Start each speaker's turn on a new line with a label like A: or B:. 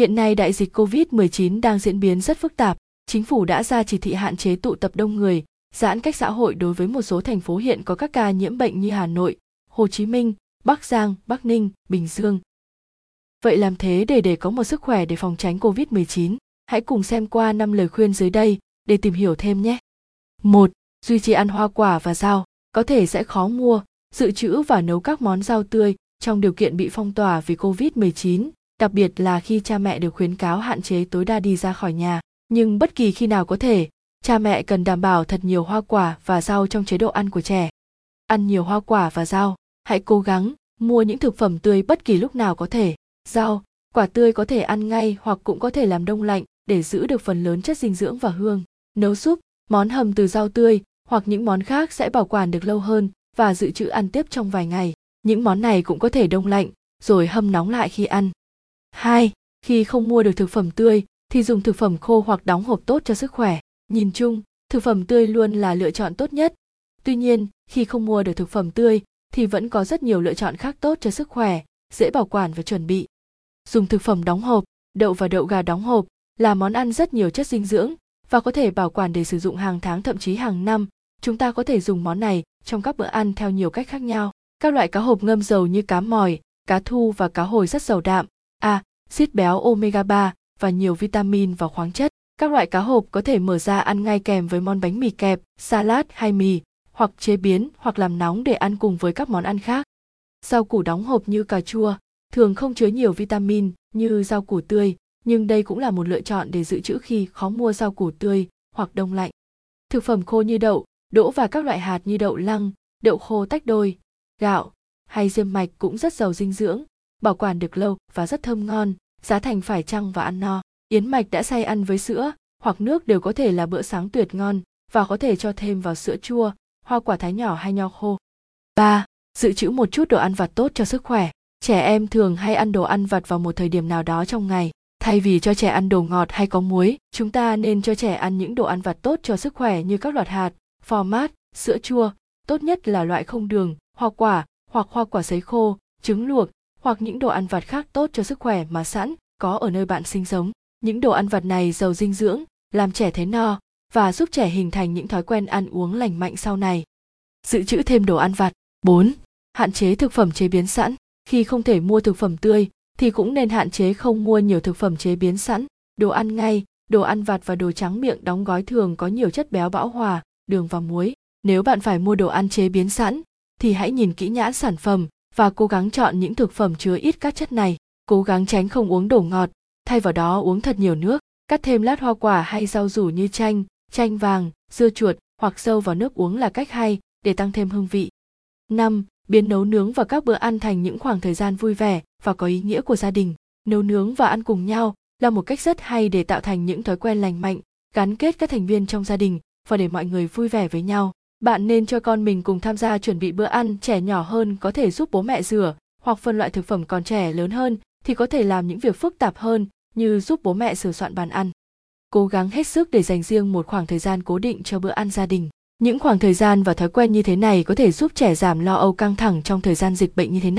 A: Hiện nay đại dịch COVID-19 đang diễn biến rất phức tạp, chính phủ đã ra chỉ thị hạn chế tụ tập đông người, giãn cách xã hội đối với một số thành phố hiện có các ca nhiễm bệnh như Hà Nội, Hồ Chí Minh, Bắc Giang, Bắc Ninh, Bình Dương. Vậy làm thế để để có một sức khỏe để phòng tránh COVID-19? Hãy cùng xem qua 5 lời khuyên dưới đây để tìm hiểu thêm nhé. 1. Duy trì ăn hoa quả và rau. Có thể sẽ khó mua, dự trữ và nấu các món rau tươi trong điều kiện bị phong tỏa vì COVID-19, đặc biệt là khi cha mẹ được khuyến cáo hạn chế tối đa đi ra khỏi nhà. Nhưng bất kỳ khi nào có thể, cha mẹ cần đảm bảo thật nhiều hoa quả và rau trong chế độ ăn của trẻ. Ăn nhiều hoa quả và rau, hãy cố gắng mua những thực phẩm tươi bất kỳ lúc nào có thể. Rau, quả tươi có thể ăn ngay hoặc cũng có thể làm đông lạnh để giữ được phần lớn chất dinh dưỡng và hương. Nấu súp, món hầm từ rau tươi hoặc những món khác sẽ bảo quản được lâu hơn và dự trữ ăn tiếp trong vài ngày. Những món này cũng có thể đông lạnh rồi hâm nóng lại khi ăn. 2. Khi không mua được thực phẩm tươi thì dùng thực phẩm khô hoặc đóng hộp tốt cho sức khỏe. Nhìn chung, thực phẩm tươi luôn là lựa chọn tốt nhất. Tuy nhiên, khi không mua được thực phẩm tươi thì vẫn có rất nhiều lựa chọn khác tốt cho sức khỏe, dễ bảo quản và chuẩn bị. Dùng thực phẩm đóng hộp, đậu và đậu gà đóng hộp là món ăn rất nhiều chất dinh dưỡng và có thể bảo quản để sử dụng hàng tháng thậm chí hàng năm. Chúng ta có thể dùng món này trong các bữa ăn theo nhiều cách khác nhau. Các loại cá hộp ngâm dầu như cá mòi, cá thu và cá hồi rất giàu đạm, xiết béo omega 3 và nhiều vitamin và khoáng chất. Các loại cá hộp có thể mở ra ăn ngay kèm với món bánh mì kẹp, salad hay mì, hoặc chế biến hoặc làm nóng để ăn cùng với các món ăn khác. Rau củ đóng hộp như cà chua thường không chứa nhiều vitamin như rau củ tươi, nhưng đây cũng là một lựa chọn để dự trữ khi khó mua rau củ tươi hoặc đông lạnh. Thực phẩm khô như đậu, đỗ và các loại hạt như đậu lăng, đậu khô tách đôi, gạo hay diêm mạch cũng rất giàu dinh dưỡng, bảo quản được lâu và rất thơm ngon, giá thành phải chăng và ăn no. Yến mạch đã xay ăn với sữa hoặc nước đều có thể là bữa sáng tuyệt ngon và có thể cho thêm vào sữa chua, hoa quả thái nhỏ hay nho khô. 3. Dự trữ một chút đồ ăn vặt tốt cho sức khỏe. Trẻ em thường hay ăn đồ ăn vặt vào một thời điểm nào đó trong ngày. Thay vì cho trẻ ăn đồ ngọt hay có muối, chúng ta nên cho trẻ ăn những đồ ăn vặt tốt cho sức khỏe như các loạt hạt, phò mát, sữa chua, tốt nhất là loại không đường, hoa quả hoặc hoa quả sấy khô, trứng luộc hoặc những đồ ăn vặt khác tốt cho sức khỏe mà sẵn có ở nơi bạn sinh sống. Những đồ ăn vặt này giàu dinh dưỡng, làm trẻ thấy no và giúp trẻ hình thành những thói quen ăn uống lành mạnh sau này. Dự trữ thêm đồ ăn vặt. 4. Hạn chế thực phẩm chế biến sẵn. Khi không thể mua thực phẩm tươi thì cũng nên hạn chế không mua nhiều thực phẩm chế biến sẵn. Đồ ăn ngay, đồ ăn vặt và đồ trắng miệng đóng gói thường có nhiều chất béo bão hòa, đường và muối. Nếu bạn phải mua đồ ăn chế biến sẵn thì hãy nhìn kỹ nhãn sản phẩm và cố gắng chọn những thực phẩm chứa ít các chất này. Cố gắng tránh không uống đồ ngọt, thay vào đó uống thật nhiều nước, cắt thêm lát hoa quả hay rau rủ như chanh, chanh vàng, dưa chuột hoặc sâu vào nước uống là cách hay để tăng thêm hương vị. 5. Biến nấu nướng và các bữa ăn thành những khoảng thời gian vui vẻ và có ý nghĩa của gia đình. Nấu nướng và ăn cùng nhau là một cách rất hay để tạo thành những thói quen lành mạnh, gắn kết các thành viên trong gia đình và để mọi người vui vẻ với nhau. Bạn nên cho con mình cùng tham gia chuẩn bị bữa ăn, trẻ nhỏ hơn có thể giúp bố mẹ rửa hoặc phân loại thực phẩm còn trẻ lớn hơn thì có thể làm những việc phức tạp hơn như giúp bố mẹ sửa soạn bàn ăn. Cố gắng hết sức để dành riêng một khoảng thời gian cố định cho bữa ăn gia đình. Những khoảng thời gian và thói quen như thế này có thể giúp trẻ giảm lo âu căng thẳng trong thời gian dịch bệnh như thế này.